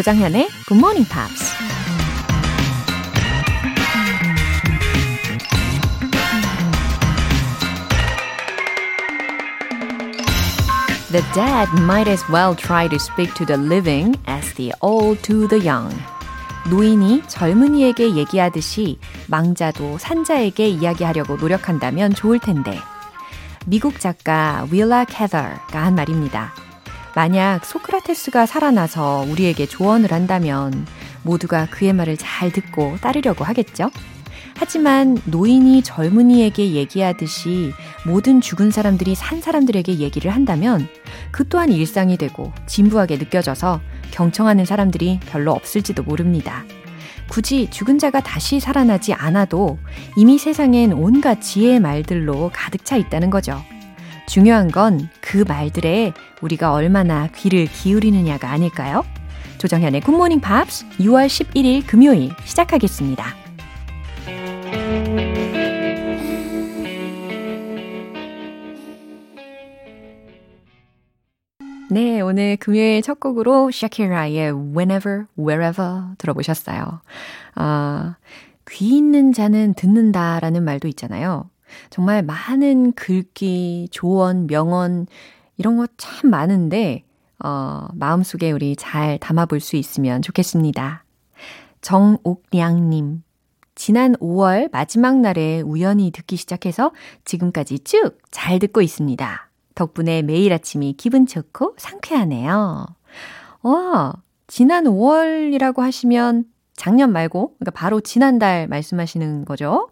조장현의 Good Morning Pops. The dead might as well try to speak to the living as the old to the young. 노인이 젊은이에게 얘기하듯이 망자도 산자에게 이야기하려고 노력한다면 좋을 텐데. 미국 작가 윌라 캐더가 한 말입니다. 만약 소크라테스가 살아나서 우리에게 조언을 한다면 모두가 그의 말을 잘 듣고 따르려고 하겠죠? 하지만 노인이 젊은이에게 얘기하듯이 모든 죽은 사람들이 산 사람들에게 얘기를 한다면 그 또한 일상이 되고 진부하게 느껴져서 경청하는 사람들이 별로 없을지도 모릅니다. 굳이 죽은 자가 다시 살아나지 않아도 이미 세상엔 온갖 지혜의 말들로 가득 차 있다는 거죠. 중요한 건 그 말들에 우리가 얼마나 귀를 기울이느냐가 아닐까요? 조정현의 굿모닝 팝스 6월 11일 금요일 시작하겠습니다. 네, 오늘 금요일 첫 곡으로 샤키라의 Whenever, Wherever 들어보셨어요. 아, 귀 있는 자는 듣는다라는 말도 있잖아요. 정말 많은 글귀, 조언, 명언, 이런 거 참 많은데, 어, 마음속에 우리 잘 담아볼 수 있으면 좋겠습니다. 정옥량님. 지난 5월 마지막 날에 우연히 듣기 시작해서 지금까지 쭉 잘 듣고 있습니다. 덕분에 매일 아침이 기분 좋고 상쾌하네요. 와, 지난 5월이라고 하시면 작년 말고, 그러니까 바로 지난달 말씀하시는 거죠?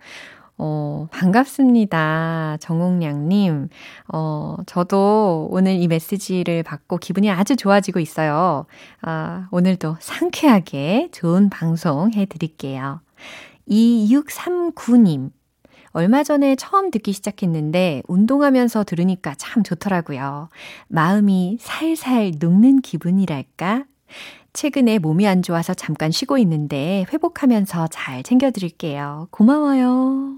어, 반갑습니다. 정옥량님. 어, 저도 오늘 이 메시지를 받고 기분이 아주 좋아지고 있어요. 아, 오늘도 상쾌하게 좋은 방송 해드릴게요. 2639님. 얼마 전에 처음 듣기 시작했는데 운동하면서 들으니까 참 좋더라고요. 마음이 살살 녹는 기분이랄까? 최근에 몸이 안 좋아서 잠깐 쉬고 있는데 회복하면서 잘 챙겨드릴게요. 고마워요.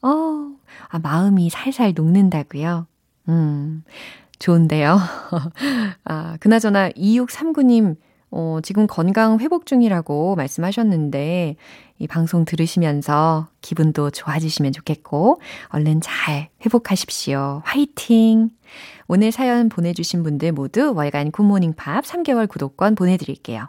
어, 아, 마음이 살살 녹는다고요? 음, 좋은데요. 아, 그나저나 2639님, 어, 지금 건강 회복 중이라고 말씀하셨는데, 이 방송 들으시면서 기분도 좋아지시면 좋겠고, 얼른 잘 회복하십시오. 화이팅! 오늘 사연 보내주신 분들 모두 월간 굿모닝 팝 3개월 구독권 보내드릴게요.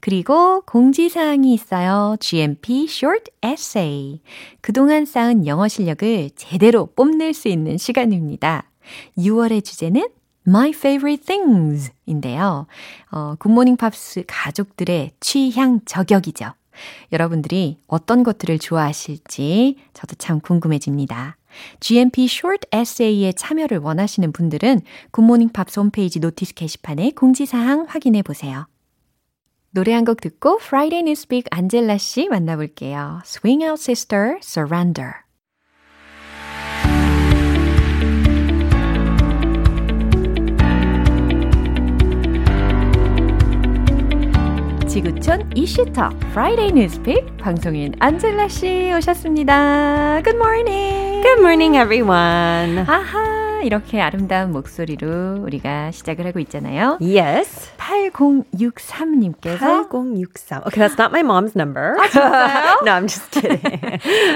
그리고 공지사항이 있어요. GMP Short Essay. 그동안 쌓은 영어 실력을 제대로 뽐낼 수 있는 시간입니다. 6월의 주제는 My Favorite Things 인데요. 어, 굿모닝 팝스 가족들의 취향 저격이죠. 여러분들이 어떤 것들을 좋아하실지 저도 참 궁금해집니다. GMP Short Essay에 참여를 원하시는 분들은 굿모닝 팝스 홈페이지 notice 게시판에 공지사항 확인해 보세요. 노래 한 곡 듣고 Friday Newspeak 안젤라 씨 만나볼게요. Swing Out Sister Surrender. 지구촌 이슈터 Friday Newspeak 방송인 안젤라 씨 오셨습니다. Good morning. Good morning, everyone. 아하, 이렇게 아름다운 목소리로 우리가 시작을 하고 있잖아요. Yes. 8063님께서 8063. Okay, that's not my mom's number. 아, 진짜요? no, I'm just kidding.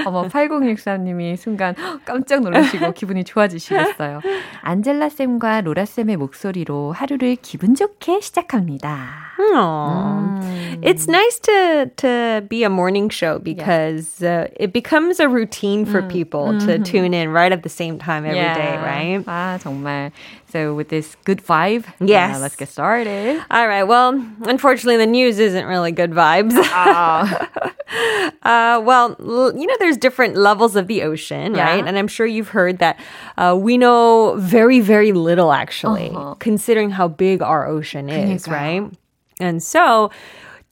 어머, 8063님이 순간 깜짝 놀라시고 기분이 좋아지시겠어요. 안젤라 쌤과 로라 쌤의 목소리로 하루를 기분 좋게 시작합니다. Mm. It's nice to to be a morning show because yeah. uh, it becomes a routine for mm. people mm-hmm. to tune in right at the same time every yeah. day, right? 아, 정말. So with this good vibe, uh, yes, let's get started. All right. Well, unfortunately, the news isn't really good vibes. Uh. uh, well, you know, there's different levels of the ocean, yeah. right? And I'm sure you've heard that uh, we know very, very little actually, uh-huh. considering how big our ocean is, right? And so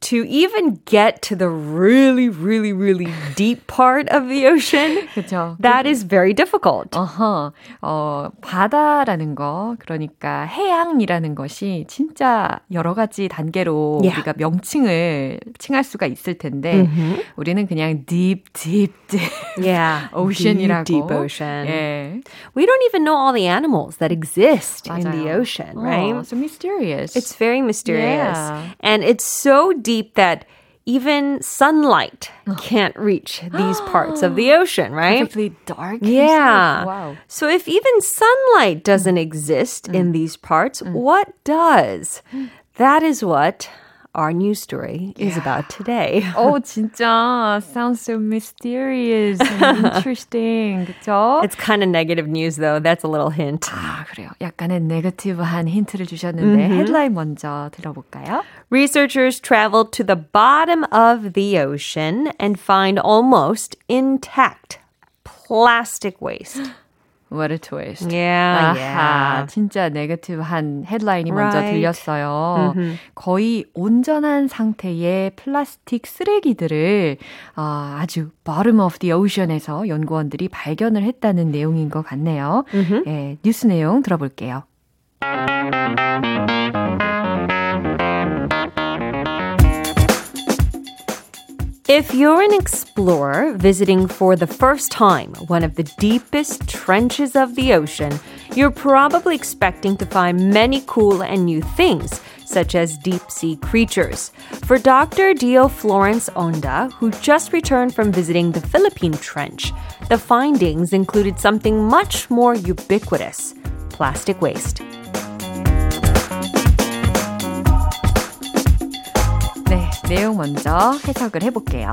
to even get to the really, really, really deep part of the ocean, 그렇죠. that is very difficult. 어허, 어, 바다라는 거, 그러니까 해양이라는 것이 진짜 여러 가지 단계로 Yeah. 우리가 명칭을 칭할 수가 있을 텐데, 우리는 그냥 deep, deep, deep Yeah. ocean이라고. Deep, deep ocean. 예. We don't even know all the animals that exist in the 맞아요. ocean, right? Oh, so mysterious. It's very mysterious. Yeah. And it's so deep that even sunlight can't reach these parts of the ocean, right? perfectly dark. Yeah. Wow. So if even sunlight doesn't exist in these parts, what does? That is what our news story is about today. 오, 진짜 sounds so mysterious and interesting. 그쵸? It's kind of negative news though. That's a little hint. 아, 그래요. 약간의 네거티브한 힌트를 주셨는데 헤드라인 먼저 들어볼까요? Researchers traveled to the bottom of the ocean and find almost intact plastic waste. What a twist. Yeah, 아하, yeah. 진짜 네거티브한 헤드라인이 먼저 Right. 들렸어요. 거의 온전한 상태의 플라스틱 쓰레기들을 어, 아주 bottom of the ocean에서 연구원들이 발견을 했다는 내용인 것 같네요. 예, 뉴스 내용 들어볼게요. If you're an explorer visiting for the first time one of the deepest trenches of the ocean, you're probably expecting to find many cool and new things, such as deep sea creatures. For Dr. Dio Florence Onda, who just returned from visiting the Philippine Trench, the findings included something much more ubiquitous plastic waste. 내용 먼저 해석을 해볼게요.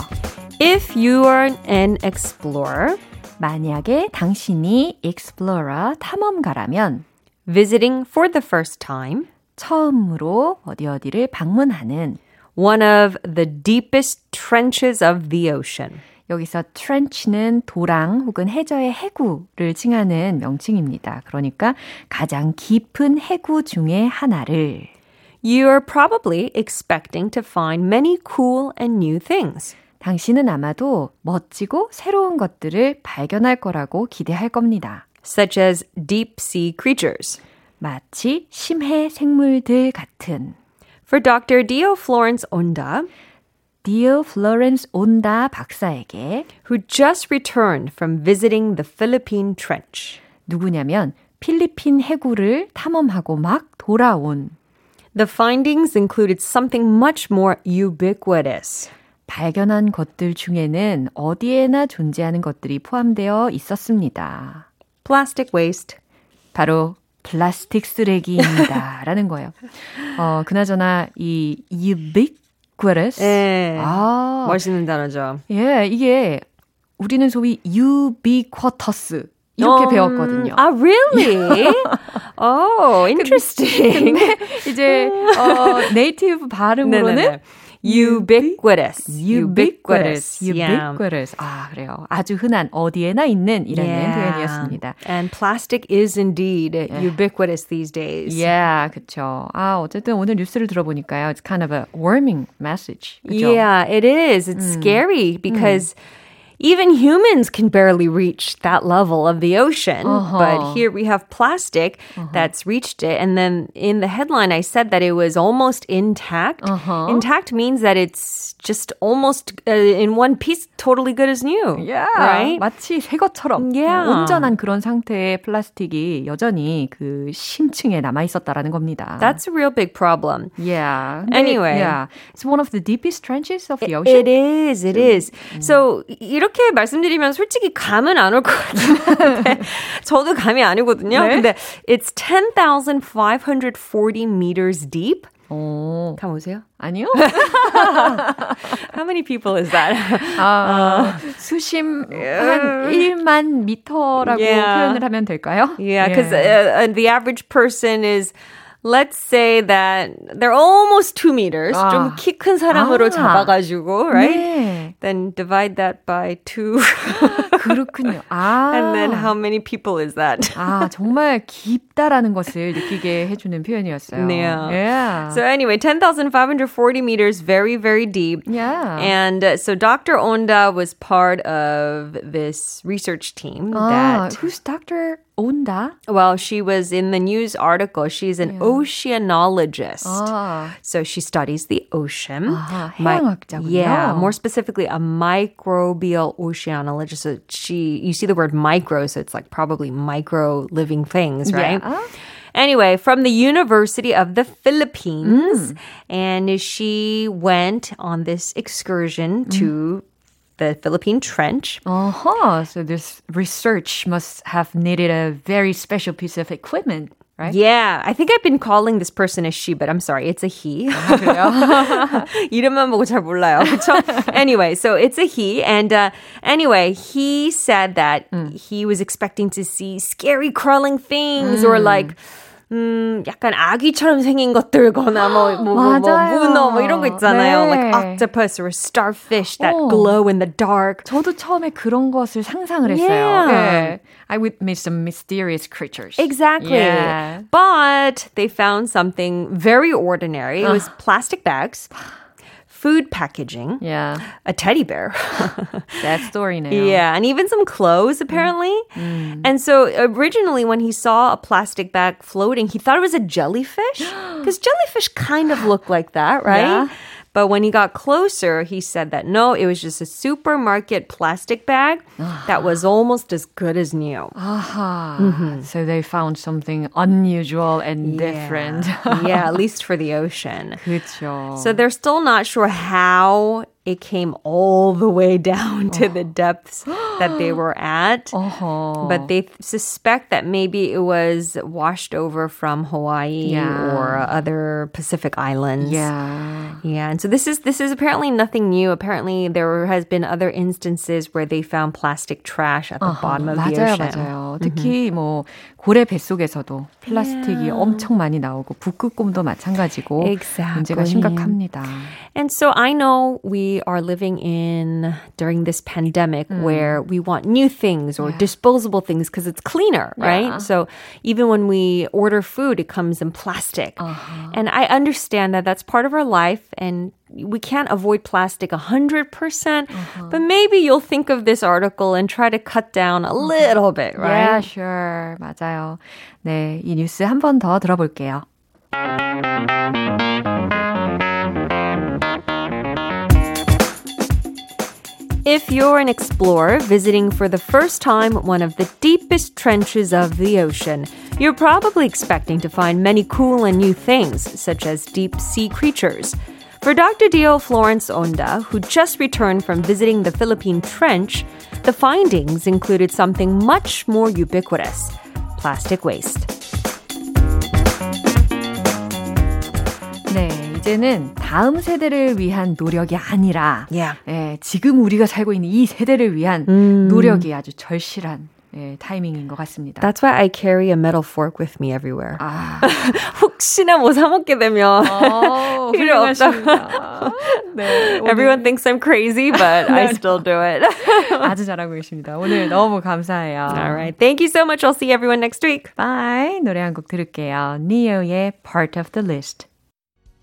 If you are an explorer, 만약에 당신이 explorer 탐험가라면 visiting for the first time, 처음으로 어디 어디를 방문하는 one of the deepest trenches of the ocean. 여기서 trench는 도랑 혹은 해저의 해구를 칭하는 명칭입니다. 그러니까 가장 깊은 해구 중에 하나를 You're probably expecting to find many cool and new things. 당신은 아마도 멋지고 새로운 것들을 발견할 거라고 기대할 겁니다. such as deep sea creatures. 마치 심해 생물들 같은 For Dr. Dio Florence Onda, 디어 플로렌스 온다 박사에게 who just returned from visiting the Philippine Trench. 누구냐면 필리핀 해구를 탐험하고 막 돌아온 The findings included something much more ubiquitous. 발견한 것들 중에는 어디에나 존재하는 것들이 포함되어 있었습니다. Plastic waste. 바로 플라스틱 쓰레기입니다. 라는 거예요. 어, 그나저나 이 ubiquitous. 예. 아, 멋있는 단어죠. 예, 이게 우리는 소위 ubiquitous 이렇게 음, 배웠거든요. 아, really? oh, interesting. 이제 어, 네이티브 발음으로는 네네네. ubiquitous. ubiquitous, Yeah. ubiquitous. 아, 그래요. 아주 흔한 어디에나 있는 이라는 Yeah. 표현이었습니다. And plastic is indeed ubiquitous these days. Yeah, 그쵸. 아, 어쨌든 오늘 뉴스를 들어보니까요. It's kind of a warming message. 그죠? Yeah, it is. It's scary because even humans can barely reach that level of the ocean. But here we have plastic that's reached it. And then in the headline, I said that it was almost intact. Intact means that it's just almost uh, in one piece, totally good as new. Yeah, Right? 마치 새 것처럼 Yeah. 온전한 그런 상태의 플라스틱이 여전히 그 심층에 남아 있었다라는 겁니다. That's a real big problem. yeah. 근데, Anyway. yeah, it's one of the deepest trenches of the ocean. It is, it is. So 이렇게 말씀드리면 솔직히 감은 안 올 것 같긴 한데 저도 감이 아니거든요. 네? 근데 it's 10,540 meters deep. 오, 감 오세요? 아니요. How many people is that? 아, 수심 한 1만 미터라고 Yeah. 표현을 하면 될까요? yeah, because 예. uh, uh, the average person is Let's say that they're almost two meters. 아. 좀 키 큰 사람으로 아. 잡아가지고, right? 네. Then divide that by two. 그렇군요. 아. And then how many people is that? 아, 정말 깊다라는 것을 느끼게 해주는 표현이었어요. 네. Yeah. So anyway, 10,540 meters, very, very deep. Yeah. And uh, so Dr. Onda was part of this research team 아, that who's Dr. 온다? Well, she was in the news article. She's an yeah. oceanologist. So she studies the ocean. My, yeah, more specifically a microbial oceanologist. So she you see the word micro, so it's like probably micro living things, right? Yeah. Anyway, from the University of the Philippines. Mm. And she went on this excursion mm. to the Philippine Trench. Uh-huh. So this research must have needed a very special piece of equipment, right? Yeah, I think I've been calling this person a she, but I'm sorry, it's a he. 이름만 보고 잘 몰라요. 그쵸? anyway, so it's a he. And uh, anyway, he said that he was expecting to see scary crawling things or like 음, 약간 아기처럼 생긴 것들거나 뭐, 뭐, 뭐, 뭐 맞아요. 문어 뭐 이런 거 있잖아요. 네. Like octopus or starfish that 어. glow in the dark. 저도 처음에 그런 것을 상상을 했어요. Yeah. 네. I would meet some mysterious creatures. Exactly. Yeah. But they found something very ordinary. It was plastic bags, food packaging, Yeah. a teddy bear. Sad story네요. yeah, and even some clothes apparently. Mm. And so originally when he saw a plastic bag floating, he thought it was a jellyfish because jellyfish kind of look like that, right? Yeah. But when he got closer, he said that no, it was just a supermarket plastic bag that was almost as good as new. Aha. So they found something unusual and different. yeah, at least for the ocean. 그렇죠. So they're still not sure how it came all the way down to the depths that they were at. 어허. But they suspect that maybe it was washed over from Hawaii Yeah. or other Pacific islands. yeah. Yeah, and so this is this is apparently nothing new. Apparently there has been other instances where they found plastic trash at the bottom of the 맞아요, ocean. 맞아요. 특히 뭐 고래 뱃속에서도 플라스틱이 엄청 많이 나오고 북극곰도 마찬가지고 문제가 Exactly. 심각합니다. And so I know we are living in during this pandemic where we want new things or disposable things because it's cleaner, right? Yeah. So even when we order food, it comes in plastic. And I understand that that's part of our life and we can't avoid plastic 100%, percent but maybe you'll think of this article and try to cut down a little bit, Yeah, right? sure. 맞아요. 네, 이 뉴스 한 번 더 들어볼게요. If you're an explorer visiting for the first time one of the deepest trenches of the ocean, you're probably expecting to find many cool and new things, such as deep sea creatures. For Dr. Dio Florence Onda, who just returned from visiting the Philippine Trench, the findings included something much more ubiquitous plastic waste. 이제는 다음 세대를 위한 노력이 아니라 Yeah. 예, 지금 우리가 살고 있는 이 세대를 위한 노력이 아주 절실한 예, 타이밍인 것 같습니다. That's why I carry a metal fork with me everywhere. 아, 혹시나 뭐 사 먹게 되면 어, 필요 훌륭하십니다. 네, 오늘 Everyone thinks I'm crazy, but I still do it. 아주 잘하고 계십니다. 오늘 너무 감사해요. All right. Thank you so much. I'll see everyone next week. Bye. 노래 한 곡 들을게요. 니오의 Part of the List.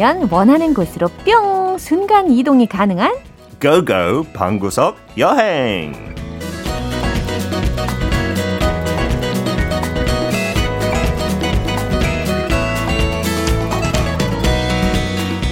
외우면 원하는 곳으로 뿅 순간 이동이 가능한 고고 방구석 여행.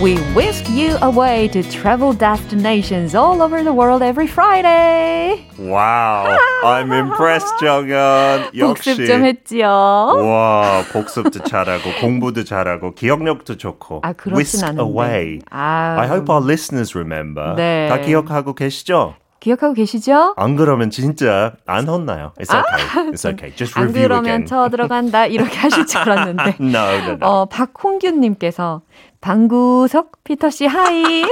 We whisk you away to travel destinations all over the world every Friday. Wow, I'm impressed, 정연. 역시. 복습 좀 했지요. 와, 복습도 잘하고 공부도 잘하고 기억력도 좋고. 아, 그렇진 Whisk 않은데. away. 아, I hope our listeners remember. 네. 다 기억하고 계시죠? 기억하고 계시죠? 안 그러면 진짜 안 혼나요. It's okay. It's okay. Just 안 review 그러면 again. 쳐 들어간다 이렇게 하실 줄 알았는데. No, no, no. 어, 박홍균님께서 방구석 피터 씨 하이.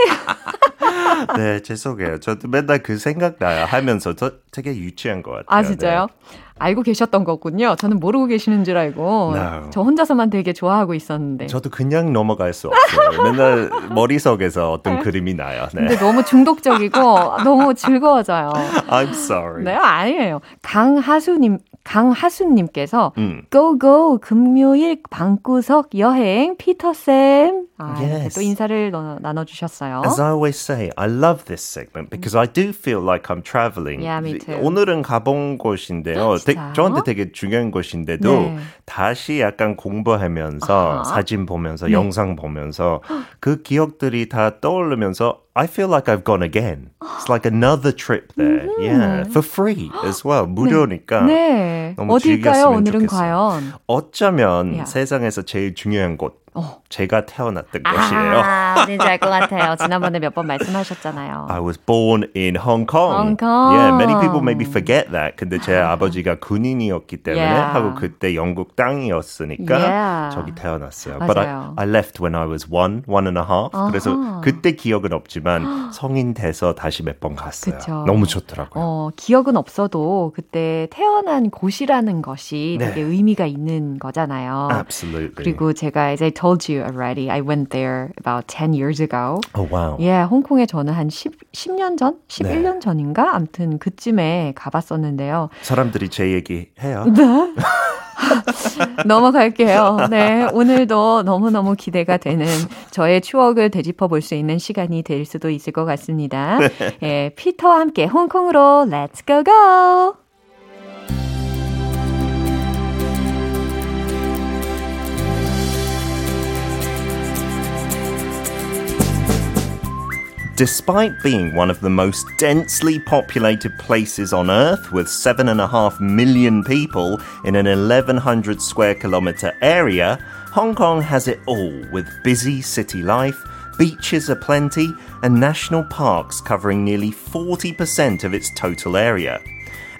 네, 죄송해요. 저도 맨날 그 생각나요. 하면서 저 되게 유치한 것 같아요. 아 진짜요? 네. 알고 계셨던 거군요. 저는 모르고 계시는 줄 알고 No. 저 혼자서만 되게 좋아하고 있었는데. 저도 그냥 넘어갈 수 없어요. 맨날 머릿속에서 어떤 그림이 나요. 네. 근데 너무 중독적이고 너무 즐거워져요. I'm sorry. 네, 아니에요. 강하수님, 강하수님께서 음. Go Go 금요일 방구석 여행 피터 쌤. 아, 이렇게 Yes. 또 인사를 너- 나눠 주셨어요. As I always say, I love this segment because I do feel like I'm traveling. Yeah, me too. 오늘은 가본 곳인데요. 되-? 저한테 되게 중요한 곳인데도 네. 다시 약간 공부하면서 아하. 사진 보면서 네. 영상 보면서 그 기억들이 다 떠오르면서 I feel like I've gone again. It's like another trip there. Yeah, for free as well. 무료니까. 네. 너무 어딜까요? 즐겼으면 오늘은 좋겠어요. 과연? 어쩌면 Yeah. 세상에서 제일 중요한 곳, 어. 제가 태어났던 곳이에요. 아, 어딘지 알것 같아요. 지난번에 몇 번 말씀하셨잖아요. I was born in Hong Kong. Hong Kong. Yeah, many people maybe forget that. 근데 제 아버지가 군인이었기 때문에 Yeah. 하고 그때 영국 땅이었으니까 Yeah. 저기 태어났어요. But I, 맞아요. I left when I was one, one and a half. 그래서 그때 기억은 없지만 성인 돼서 다시 몇 번 갔어요. 그쵸. 너무 좋더라고요. 어, 기억은 없어도 그때 태어난 곳이라는 것이 네. 되게 의미가 있는 거잖아요. Absolutely. 그리고 제가 as I told you already, I went there about 10 years ago. oh wow. 예, 홍콩에 저는 한 10, 10년 전? 11년 전인가? 암튼 그쯤에 가봤었는데요. 사람들이 제 얘기 해요. 넘어갈게요. 네, 오늘도 너무너무 기대가 되는 저의 추억을 되짚어 볼 수 있는 시간이 될 수도 있을 것 같습니다. 예, 피터와 함께 홍콩으로 Let's go go! Despite being one of the most densely populated places on Earth, with 7.5 million people in an 1100 square kilometer area, Hong Kong has it all with busy city life, beaches aplenty, and national parks covering nearly 40% of its total area.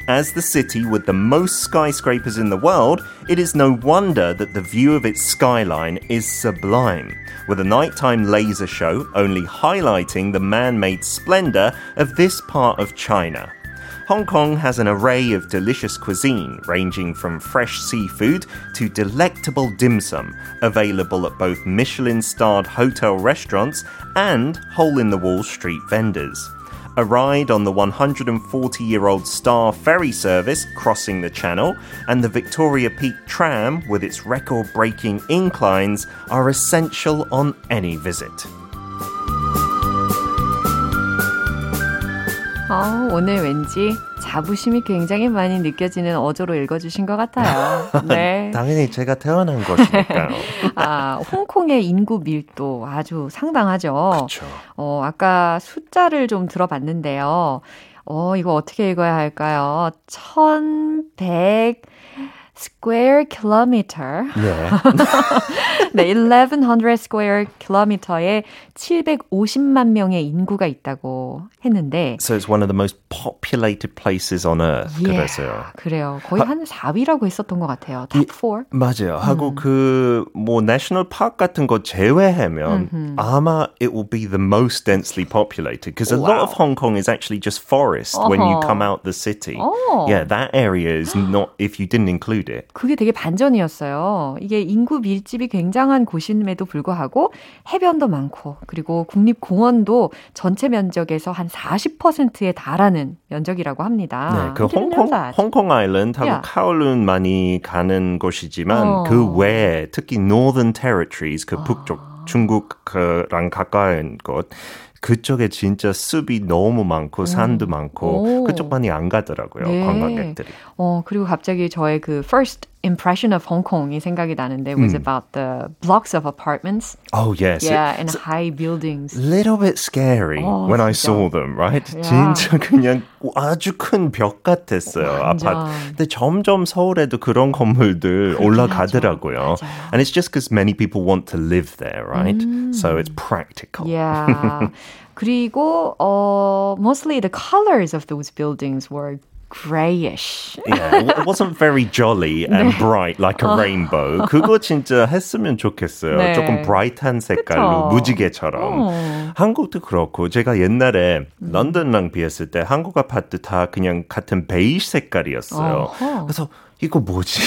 As the city with the most skyscrapers in the world, it is no wonder that the view of its skyline is sublime, with a nighttime laser show only highlighting the man made splendor of this part of China. Hong Kong has an array of delicious cuisine, ranging from fresh seafood to delectable dim sum, available at both Michelin starred hotel restaurants and hole in the wall street vendors. A ride on the 140 year old Star ferry service crossing the channel and the Victoria Peak tram with its record breaking inclines are essential on any visit. 어, 오늘 왠지 자부심이 굉장히 많이 느껴지는 어조로 읽어주신 것 같아요. 네. 당연히 제가 태어난 곳이니까요. 아, 홍콩의 인구 밀도 아주 상당하죠. 그렇죠. 어, 아까 숫자를 좀 들어봤는데요. 어, 이거 어떻게 읽어야 할까요? 1100 square kilometer. 네. 네, 1100 square kilometer에 750만 명의 인구가 있다고 했는데 So it's one of the most populated places on earth. 예, 그래서요. 그래요. 거의 한 4위라고 했었던 것 같아요. 탑 4. 맞아요. 하고 그 뭐 내셔널 파크 같은 거 제외하면 아마 it will be the most densely populated because a lot of Hong Kong is actually just forest when you come out the city. 어. Yeah, that area is not if you didn't include it. 그게 되게 반전이었어요. 이게 인구 밀집이 굉장한 곳임에도 불구하고 해변도 많고 그리고 국립공원도 전체 면적에서 한 40%에 달하는 면적이라고 합니다. 네, 그 홍콩. 홍콩 아일랜드하고 Yeah. 카올룬 많이 가는 곳이지만 어. 그 외에 특히 Northern Territories 그 북쪽 중국랑 가까운 곳 그쪽에 진짜 숲이 너무 많고 산도 많고 오. 그쪽 많이 안 가더라고요 네. 관광객들이. 어, 그리고 갑자기 저의 그 first impression of Hong Kong이 생각이 나는데 was about the blocks of apartments. Oh yes, Yeah, and high buildings. little bit scary 어, when I 진짜. saw them, right? 야. 진짜 그냥 아주 큰 벽 같았어요, 완전. 아파트. 근데 점점 서울에도 그런 건물들 올라가더라고요. 맞아요. And it's just because many people want to live there, right? So it's practical. Yeah. 그리고 어, mostly the colors of those buildings were grayish. Yeah, it wasn't very jolly and bright like a rainbow. 그거 진짜 했으면 좋겠어요. 네. 조금 브라이트한 색깔로 그쵸. 무지개처럼. 어. 한국도 그렇고 제가 옛날에 런던랑 비했을 때 한국 아파트 다 그냥 같은 베이지 색깔이었어요. 어허. 그래서 이거 뭐지?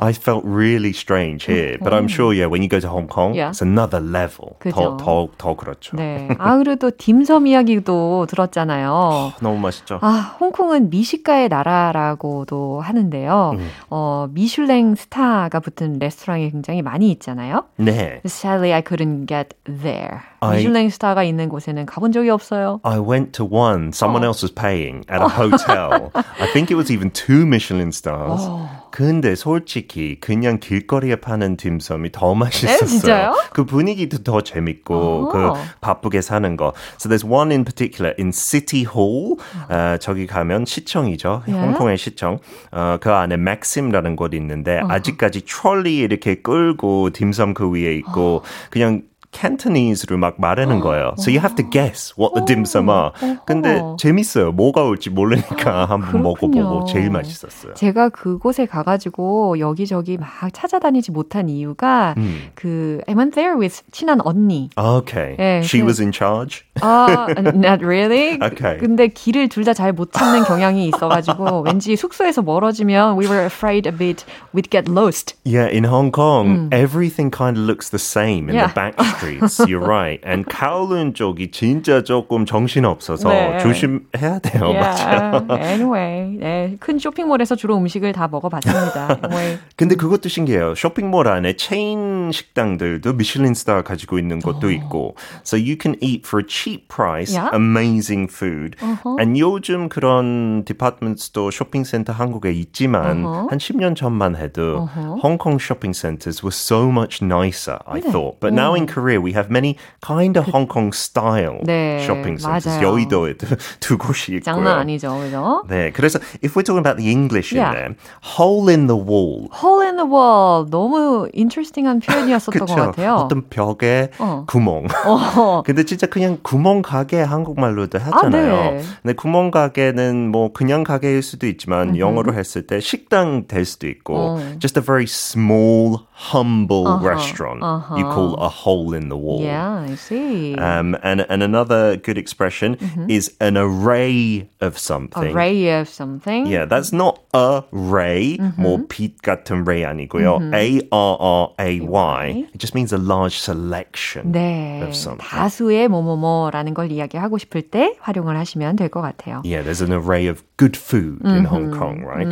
I felt really strange here. But I'm sure, yeah, when you go to Hong Kong, Yeah. it's another level. 그죠. 더, 더, 더 그렇죠. 네. 아, 그리고 또 딤섬 이야기도 들었잖아요. 너무 맛있죠? 아, 홍콩은 미식가의 나라라고도 하는데요. 음. 어, 미슐랭 스타가 붙은 레스토랑이 굉장히 많이 있잖아요. 네. Sadly, I couldn't get there. I- 미슐랭 스타가 있는 곳에는 가본 적이 없어요. I went to one, someone Oh. else was paying at a hotel. I think it was even two Michelin stars. Oh. 근데 솔직히 그냥 길거리에 파는 딤섬이 더 맛있었어요. 그 분위기도 더 재밌고 아. 그 바쁘게 사는 거. So there's one in particular in City Hall. 어, 저기 가면 시청이죠. 예? 홍콩의 시청. 어, 그 안에 맥심라는 곳이 있는데 아직까지 트롤리 이렇게 끌고 딤섬 그 위에 있고 그냥 Cantonese로 막 말하는 거예요. So you have to guess what the dim sum are. 근데. 재밌어요. 뭐가 올지 모르니까 한번. 먹어보고 제일 맛있었어요. 제가 그곳에 가가지고 여기저기 막 찾아다니지 못한 이유가 음. 그 I went there with 친한 언니. Okay. 예, She 그- was in charge? 아, not really. Okay. 근데 길을 둘 다 잘 못 찾는 경향이 있어가지고 왠지 숙소에서 멀어지면 we were afraid a bit we'd get lost. Yeah, in Hong Kong, everything kind of looks the same in Yeah. the back streets. You're right. And Kowloon 쪽이 진짜 조금 정신 없어서 네. 조심해야 돼요. 맞아요. Yeah. anyway, 네, 큰 쇼핑몰에서 주로 음식을 다 먹어봤습니다. Anyway. 근데 그것도 신기해요. 쇼핑몰 안에 체인 식당들도 Michelin star 가지고 있는 곳도 있고. So you can eat for a cheap price Yeah. amazing food. And 요즘 그런 department store 쇼핑센터 한국에 있지만 한 10년 전만 해도 Hong Kong shopping centers were so much nicer, I thought. But now in Korea we have many kind of Hong Kong style 네, shopping centers. 맞아요. 여의도에도 두 곳이 있고요. 장난 아니죠, 그죠? 네, 그래서 if we're talking about the English Yeah. in there, hole in the wall. Hole in the wall 너무 interesting한 표현이었었던 것 그쵸. 같아요. 어떤 벽에 어. 구멍. 어. 근데 진짜 그냥 구멍 가게 한국말로도 하잖아요. 네. 근데 구멍 가게는 뭐 그냥 가게일 수도 있지만 영어로 했을 때 식당 될 수도 있고 어. just a very small humble Uh-huh, restaurant uh-huh. you call a hole in the wall. Yeah, I see. Um, and and another good expression is an array of something. Array of something. Yeah, that's not a ray, 뭐 빛 같은 ray 아니고요. A R R A Y. It just means a large selection 네, of something. 다수의 뭐뭐뭐라는 걸 이야기하고 싶을 때 활용을 하시면 될 것 같아요. Yeah, there's an array of good food in Hong Kong, right?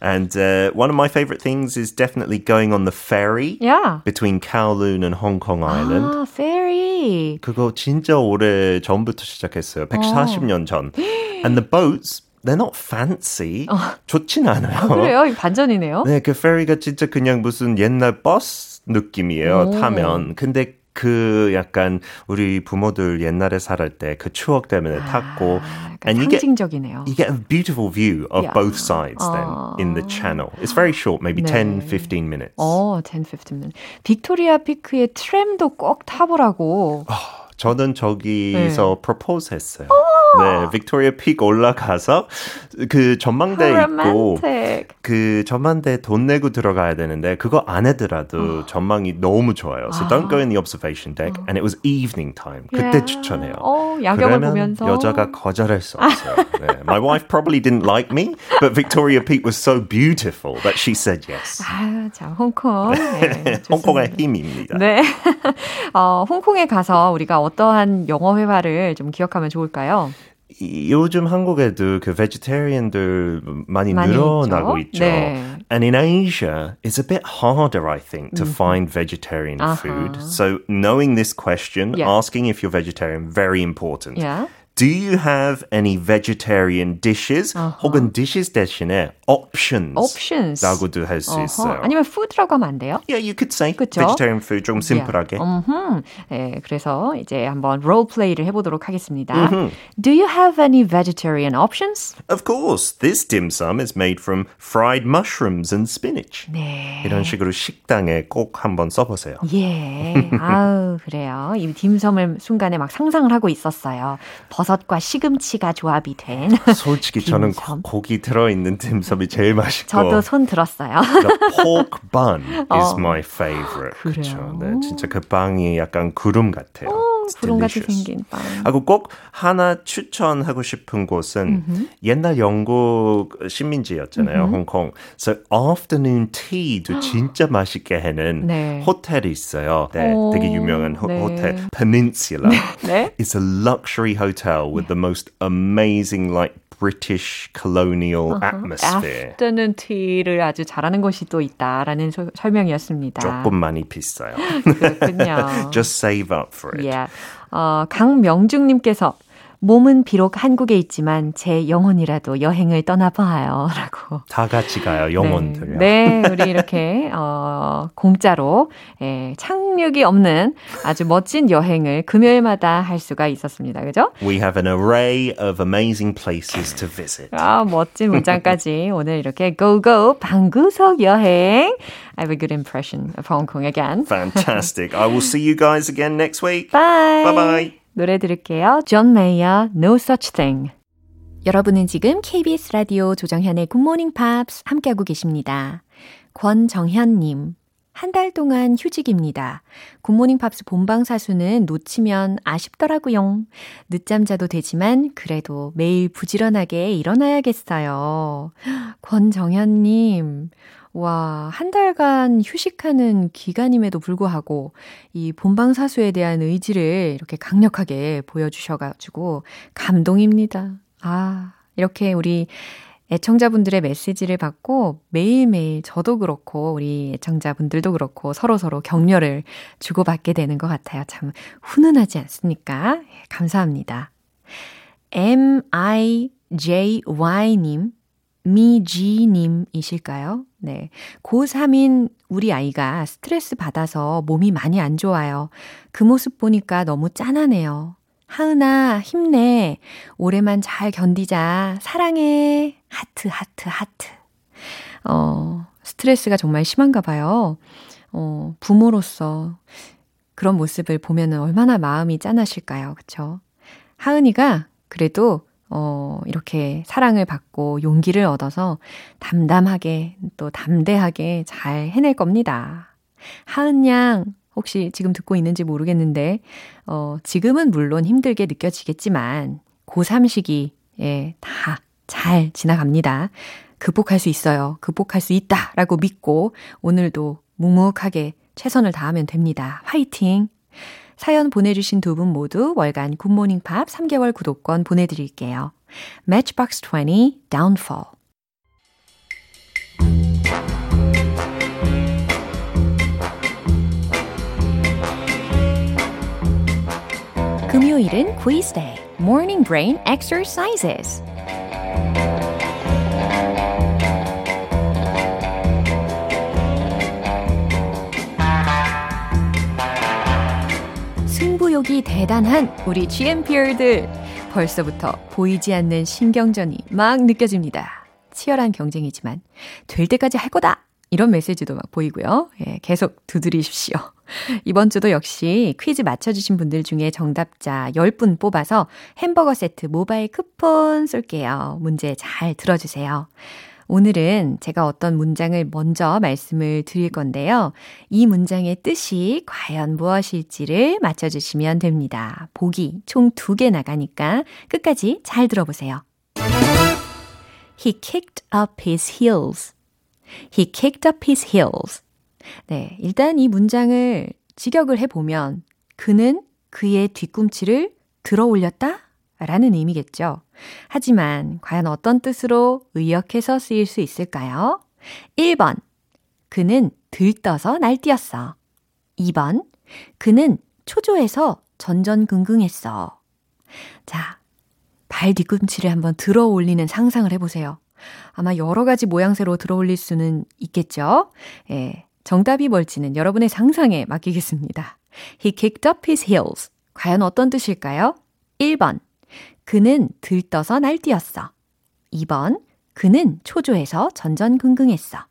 And uh, one of my favorite things is definitely going on the ferry Yeah. between Kowloon and Hong Kong Island. 아, ferry. 그거 진짜 오래 전부터 시작했어요. 140년 전. And the boats, they're not fancy. 좋진 않아요. 그래요? 이거 반전이네요. 네, 그 페리가 진짜 그냥 무슨 옛날 버스 느낌이에요. 타면. 근데 그 약간 우리 부모들 옛날에 살을 때 그 추억 때문에 탔고 약간 and you get 상징적이네요. you get a beautiful view of Yeah. both sides then in the channel. It's very short, maybe 10, 15 minutes. 어, 10, 15분. 빅토리아 피크의 트램도 꼭 타보라고. 저는 저기서 프로포즈 했어요. 네, Victoria Peak 올라가서 그 전망대 있고. 그 전망대 돈 내고 들어가야 되는데 그거 안 해더라도 전망이 너무 좋아요. So don't go in the observation deck. And it was evening time. 그때. 추천해요. 어, 야경을 그러면 보면서. 여자가 거절할 수 없어요. 네. My wife probably didn't like me, but Victoria Peak was so beautiful that she said yes. 아, 자, 홍콩. 네, 홍콩의. 힘입니다. 네. 어, 홍콩에 가서 우리가 어떠한 영어 회화를 좀 기억하면 좋을까요? 이, 요즘 한국에도 그 vegetarian들 많이, 많이 늘어나고 있죠. 있죠. 네. And in Asia, it's a bit harder, I think, to find vegetarian Uh-huh. food. So knowing this question, Yeah. asking if you're vegetarian, very important. Yeah. Do you have any vegetarian dishes? 혹은 dishes 대신에 options. Options. 라고도 할 수 어허. 있어요. 아니면 food라고 하면 안 돼요? Yeah, you could say 그쵸? vegetarian food 좀 심플하게. 음흠. 네, 그래서 이제 한번 롤 플레이를 해보도록 하겠습니다. Do you have any vegetarian options? Of course, this dim sum is made from fried mushrooms and spinach. 네. 이런 식으로 식당에 꼭 한번 써보세요. 예. 아우, 그래요. 이 딤섬을 순간에 막 상상을 하고 있었어요. 버섯 과 시금치가 조합이 된. 솔직히 저는. 고- 고기 들어 있는 딤섬이 제일 맛있고 저도 손 들었어요. the pork bun is 어. my favorite. 그래요? 그렇죠. 네, 진짜 그 빵이 약간 구름 같아요. It's 구름 같이 delicious. 생긴 빵. 하고 꼭 하나 추천하고 싶은 곳은 옛날 영국 식민지였잖아요, 홍콩. So afternoon tea도 진짜 맛있게 하는 네. 호텔이 있어요. 네, 오, 되게 유명한 호, 네. 호텔 Peninsula. 네. It's a luxury hotel with the most amazing like British colonial atmosphere. afternoon tea를 아주 잘하는 곳이 또 있다라는 소- 설명이었습니다. 조금 많이 비싸요. 그렇군요. Just save up for it. Yeah. 어, 강명중님께서 몸은 비록 한국에 있지만 제 영혼이라도 여행을 떠나봐요. 라고. 다 같이 가요, 영혼들요. 네, 네, 우리 이렇게, 어, 공짜로, 예, 착륙이 없는 아주 멋진 여행을 금요일마다 할 수가 있었습니다. 그죠? We have an array of amazing places to visit. 아, 멋진 문장까지 오늘 이렇게 go go 방구석 여행. I have a good impression of Hong Kong again. Fantastic. I will see you guys again next week. Bye. Bye bye. 노래 들을게요. John Mayer, No Such Thing. 여러분은 지금 KBS 라디오 조정현의 굿모닝 팝스 함께하고 계십니다. 권정현님. 한 달 동안 휴직입니다. 굿모닝 팝스 본방 사수는 놓치면 아쉽더라고요. 늦잠 자도 되지만 그래도 매일 부지런하게 일어나야겠어요. 권정현님. 와, 한 달간 휴식하는 기간임에도 불구하고 이 본방 사수에 대한 의지를 이렇게 강력하게 보여주셔가지고 감동입니다. 아, 이렇게 우리 애청자분들의 메시지를 받고 매일매일 저도 그렇고 우리 애청자분들도 그렇고 서로서로 격려를 주고받게 되는 것 같아요. 참 훈훈하지 않습니까? 예, 감사합니다. MIJY님, 미지님이실까요? 네. 고3인 우리 아이가 스트레스 받아서 몸이 많이 안 좋아요. 그 모습 보니까 너무 짠하네요. 하은아, 힘내. 올해만 잘 견디자. 사랑해. 하트, 하트, 하트. 어, 스트레스가 정말 심한가 봐요. 어, 부모로서 그런 모습을 보면 얼마나 마음이 짠하실까요? 그쵸? 하은이가 그래도 어, 이렇게 사랑을 받고 용기를 얻어서 담담하게 또 담대하게 잘 해낼 겁니다. 하은 양, 혹시 지금 듣고 있는지 모르겠는데, 어, 지금은 물론 힘들게 느껴지겠지만, 고3 시기에 다잘 지나갑니다. 극복할 수 있어요. 극복할 수 있다. 라고 믿고, 오늘도 묵묵하게 최선을 다하면 됩니다. 화이팅! 사연 보내주신 두 분 모두 월간 굿모닝 팝 3개월 구독권 보내드릴게요. Matchbox 20 Downfall 금요일은 quiz day, morning brain exercises. 승부욕이 대단한 우리 GMPR들. 벌써부터 보이지 않는 신경전이 막 느껴집니다. 치열한 경쟁이지만 될 때까지 할 거다. 이런 메시지도 막 보이고요. 예, 계속 두드리십시오. 이번 주도 역시 퀴즈 맞춰주신 분들 중에 정답자 10분 뽑아서 햄버거 세트 모바일 쿠폰 쏠게요. 문제 잘 들어주세요. 오늘은 제가 어떤 문장을 먼저 말씀을 드릴 건데요. 이 문장의 뜻이 과연 무엇일지를 맞춰주시면 됩니다. 보기 총 두 개 나가니까 끝까지 잘 들어보세요. He kicked up his heels. He kicked up his heels. 네, 일단 이 문장을 직역을 해보면 그는 그의 뒤꿈치를 들어 올렸다? 라는 의미겠죠. 하지만 과연 어떤 뜻으로 의역해서 쓰일 수 있을까요? 1번. 그는 들떠서 날뛰었어. 2번. 그는 초조해서 전전긍긍했어. 자, 발 뒤꿈치를 한번 들어 올리는 상상을 해보세요. 아마 여러 가지 모양새로 들어 올릴 수는 있겠죠? 예. 정답이 뭘지는 여러분의 상상에 맡기겠습니다. He kicked up his heels. 과연 어떤 뜻일까요? 1번. 그는 들떠서 날뛰었어. 2번. 그는 초조해서 전전긍긍했어.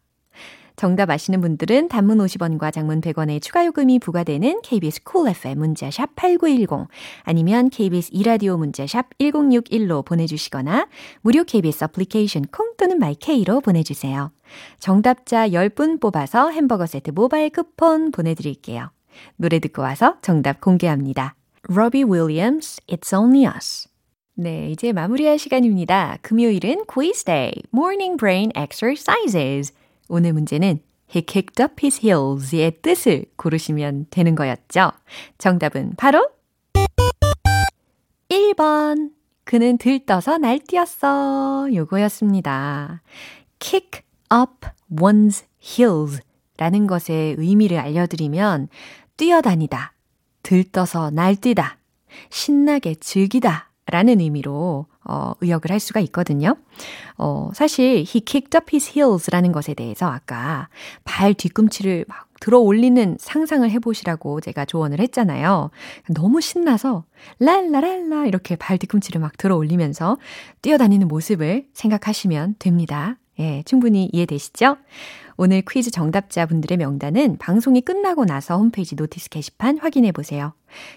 정답 아시는 분들은 단문 50원과 장문 100원의 추가 요금이 부과되는 KBS Cool FM 문자샵 8910 아니면 KBS 2라디오 문자샵 1061로 보내주시거나 무료 KBS 애플리케이션 콩 또는 마이케이로 보내주세요. 정답자 10분 뽑아서 햄버거 세트 모바일 쿠폰 보내드릴게요. 노래 듣고 와서 정답 공개합니다. Robbie Williams, It's Only Us. 네, 이제 마무리할 시간입니다. 금요일은 quiz day, morning brain exercises. 오늘 문제는 He kicked up his heels의 뜻을 고르시면 되는 거였죠. 정답은 바로 1번. 그는 들떠서 날뛰었어. 요거였습니다. kick up one's heels 라는 것의 의미를 알려드리면 뛰어다니다, 들떠서 날뛰다, 신나게 즐기다 라는 의미로 어, 의역을 할 수가 있거든요. 어, 사실 he kicked up his heels라는 것에 대해서 아까 발 뒤꿈치를 막 들어 올리는 상상을 해보시라고 제가 조언을 했잖아요. 너무 신나서 랄라랄라 이렇게 발 뒤꿈치를 막 들어 올리면서 뛰어다니는 모습을 생각하시면 됩니다. 예, 충분히 이해되시죠? 오늘 퀴즈 정답자분들의 명단은 방송이 끝나고 나서 홈페이지 notice 게시판 확인해 보세요.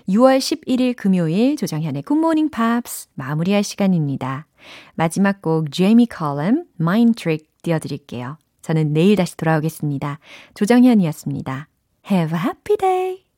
6월 11일 금요일 조정현의 굿모닝 팝스 마무리할 시간입니다. 마지막 곡 제이미 컬럼 Mind Trick 띄워드릴게요. 저는 내일 다시 돌아오겠습니다. 조정현이었습니다. Have a happy day!